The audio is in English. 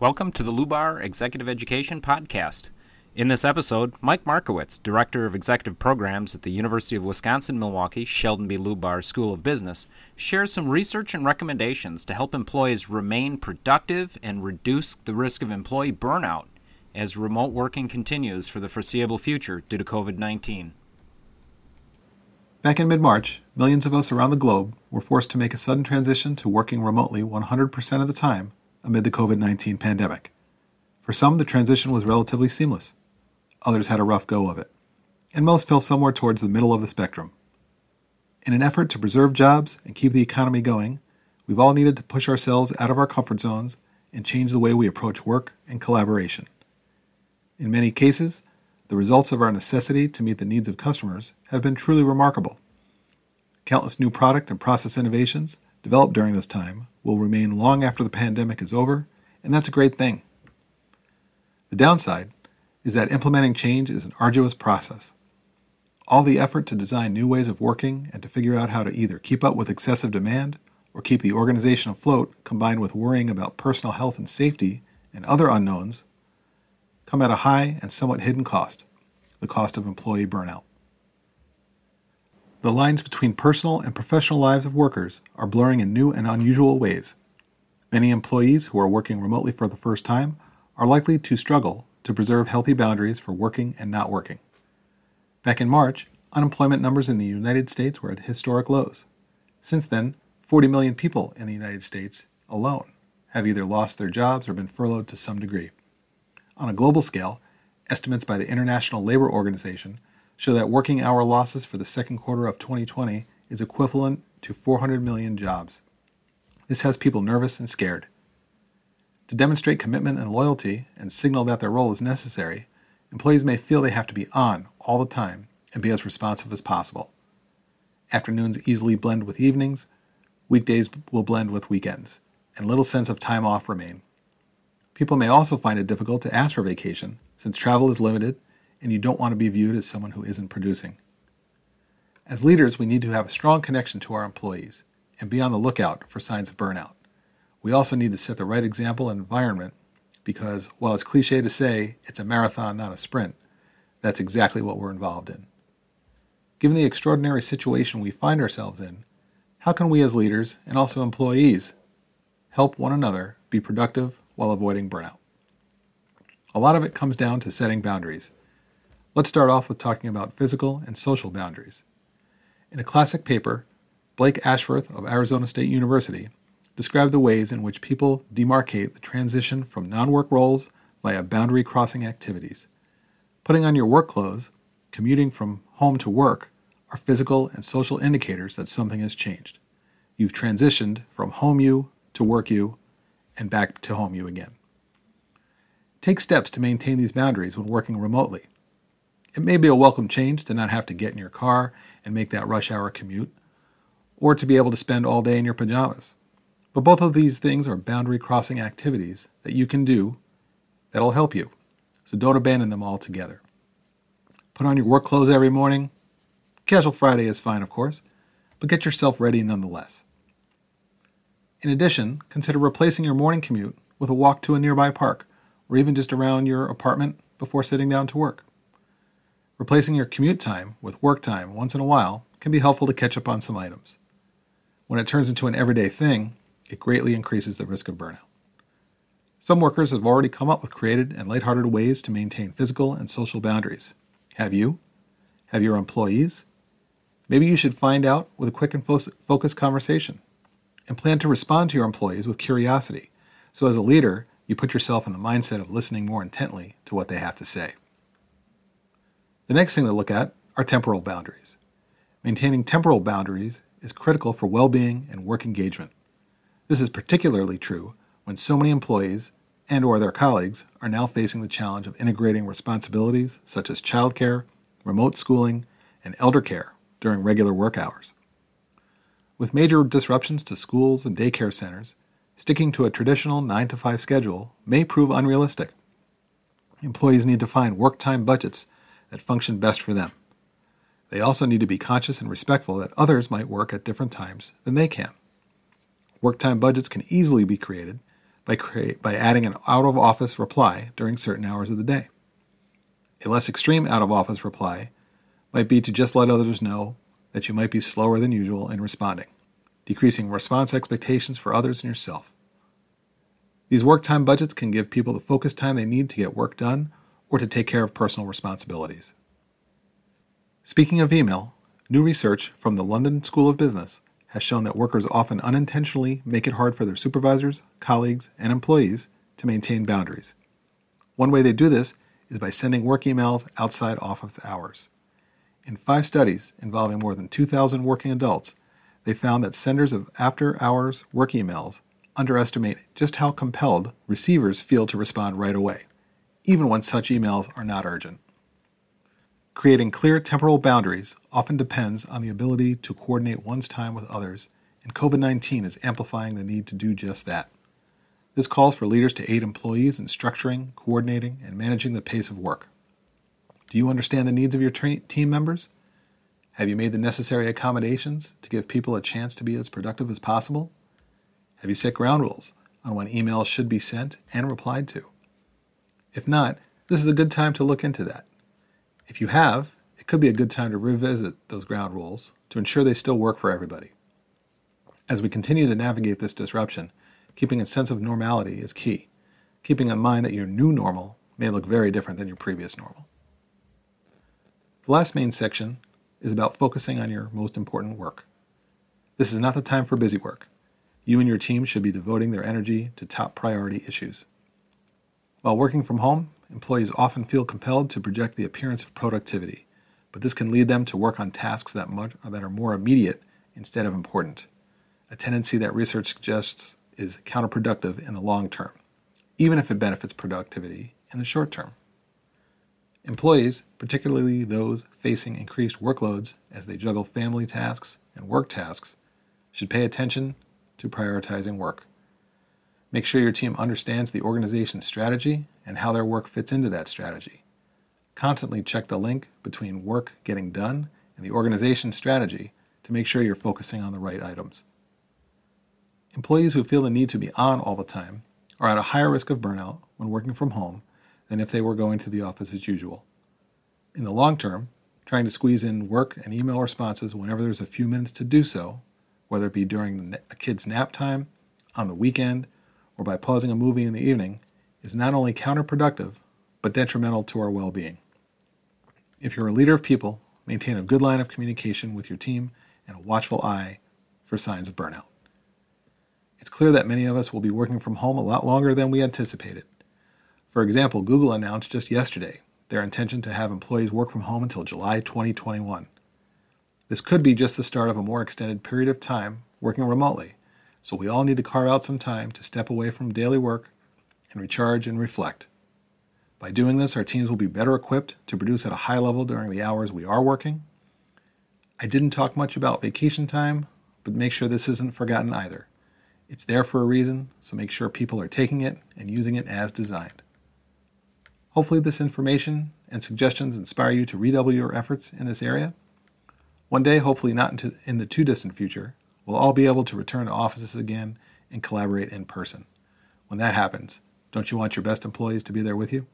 Welcome to the Lubar Executive Education Podcast. In this episode, Mike Markowitz, Director of Executive Programs at the University of Wisconsin Milwaukee Sheldon B. Lubar School of Business, shares some research and recommendations to help employees remain productive and reduce the risk of employee burnout as remote working continues for the foreseeable future due to COVID 19. Back in mid March, millions of us around the globe were forced to make a sudden transition to working remotely 100% of the time amid the COVID 19 pandemic. For some, the transition was relatively seamless. Others had a rough go of it. And most fell somewhere towards the middle of the spectrum. In an effort to preserve jobs and keep the economy going, we've all needed to push ourselves out of our comfort zones and change the way we approach work and collaboration. In many cases, the results of our necessity to meet the needs of customers have been truly remarkable. Countless new product and process innovations developed during this time will remain long after the pandemic is over, and that's a great thing. The downside is that implementing change is an arduous process. All the effort to design new ways of working and to figure out how to either keep up with excessive demand or keep the organization afloat, combined with worrying about personal health and safety and other unknowns, come at a high and somewhat hidden cost the cost of employee burnout. The lines between personal and professional lives of workers are blurring in new and unusual ways. Many employees who are working remotely for the first time are likely to struggle to preserve healthy boundaries for working and not working. Back in March, unemployment numbers in the United States were at historic lows. Since then, 40 million people in the United States alone have either lost their jobs or been furloughed to some degree. On a global scale, estimates by the International Labor Organization show that working hour losses for the second quarter of 2020 is equivalent to 400 million jobs. This has people nervous and scared. To demonstrate commitment and loyalty and signal that their role is necessary, employees may feel they have to be on all the time and be as responsive as possible. Afternoons easily blend with evenings, weekdays will blend with weekends, and little sense of time off remain. People may also find it difficult to ask for vacation since travel is limited and you don't want to be viewed as someone who isn't producing. As leaders, we need to have a strong connection to our employees and be on the lookout for signs of burnout. We also need to set the right example and environment because, while it's cliche to say it's a marathon, not a sprint, that's exactly what we're involved in. Given the extraordinary situation we find ourselves in, how can we as leaders and also employees help one another be productive while avoiding burnout? A lot of it comes down to setting boundaries Let's start off with talking about physical and social boundaries. In a classic paper, Blake Ashforth of Arizona State University described the ways in which people demarcate the transition from non work roles via boundary crossing activities. Putting on your work clothes, commuting from home to work, are physical and social indicators that something has changed. You've transitioned from home you to work you and back to home you again. Take steps to maintain these boundaries when working remotely. It may be a welcome change to not have to get in your car and make that rush hour commute, or to be able to spend all day in your pajamas. But both of these things are boundary crossing activities that you can do that'll help you, so don't abandon them altogether. Put on your work clothes every morning. Casual Friday is fine, of course, but get yourself ready nonetheless. In addition, consider replacing your morning commute with a walk to a nearby park, or even just around your apartment before sitting down to work. Replacing your commute time with work time once in a while can be helpful to catch up on some items. When it turns into an everyday thing, it greatly increases the risk of burnout. Some workers have already come up with creative and lighthearted ways to maintain physical and social boundaries. Have you? Have your employees? Maybe you should find out with a quick and fo- focused conversation and plan to respond to your employees with curiosity. So, as a leader, you put yourself in the mindset of listening more intently to what they have to say. The next thing to look at are temporal boundaries. Maintaining temporal boundaries is critical for well being and work engagement. This is particularly true when so many employees and or their colleagues are now facing the challenge of integrating responsibilities such as childcare, remote schooling, and elder care during regular work hours. With major disruptions to schools and daycare centers, sticking to a traditional 9 to 5 schedule may prove unrealistic. Employees need to find work time budgets that function best for them. They also need to be conscious and respectful that others might work at different times than they can. Work time budgets can easily be created by, create, by adding an out of office reply during certain hours of the day. A less extreme out of office reply might be to just let others know that you might be slower than usual in responding, decreasing response expectations for others and yourself. These work time budgets can give people the focus time they need to get work done or to take care of personal responsibilities. Speaking of email, new research from the London School of Business has shown that workers often unintentionally make it hard for their supervisors, colleagues, and employees to maintain boundaries. One way they do this is by sending work emails outside office hours. In five studies involving more than 2,000 working adults, they found that senders of after hours work emails underestimate just how compelled receivers feel to respond right away, even when such emails are not urgent. Creating clear temporal boundaries often depends on the ability to coordinate one's time with others, and COVID 19 is amplifying the need to do just that. This calls for leaders to aid employees in structuring, coordinating, and managing the pace of work. Do you understand the needs of your team members? Have you made the necessary accommodations to give people a chance to be as productive as possible? Have you set ground rules on when emails should be sent and replied to? If not, this is a good time to look into that. If you have, it could be a good time to revisit those ground rules to ensure they still work for everybody. As we continue to navigate this disruption, keeping a sense of normality is key, keeping in mind that your new normal may look very different than your previous normal. The last main section is about focusing on your most important work. This is not the time for busy work. You and your team should be devoting their energy to top priority issues. While working from home, employees often feel compelled to project the appearance of productivity, but this can lead them to work on tasks that, much, that are more immediate instead of important, a tendency that research suggests is counterproductive in the long term, even if it benefits productivity in the short term. Employees, particularly those facing increased workloads as they juggle family tasks and work tasks, should pay attention to prioritizing work. Make sure your team understands the organization's strategy and how their work fits into that strategy. Constantly check the link between work getting done and the organization's strategy to make sure you're focusing on the right items. Employees who feel the need to be on all the time are at a higher risk of burnout when working from home than if they were going to the office as usual. In the long term, trying to squeeze in work and email responses whenever there's a few minutes to do so whether it be during a kid's nap time, on the weekend, or by pausing a movie in the evening, is not only counterproductive, but detrimental to our well being. If you're a leader of people, maintain a good line of communication with your team and a watchful eye for signs of burnout. It's clear that many of us will be working from home a lot longer than we anticipated. For example, Google announced just yesterday their intention to have employees work from home until July 2021. This could be just the start of a more extended period of time working remotely, so we all need to carve out some time to step away from daily work and recharge and reflect. By doing this, our teams will be better equipped to produce at a high level during the hours we are working. I didn't talk much about vacation time, but make sure this isn't forgotten either. It's there for a reason, so make sure people are taking it and using it as designed. Hopefully, this information and suggestions inspire you to redouble your efforts in this area. One day, hopefully not in the too distant future, we'll all be able to return to offices again and collaborate in person. When that happens, don't you want your best employees to be there with you?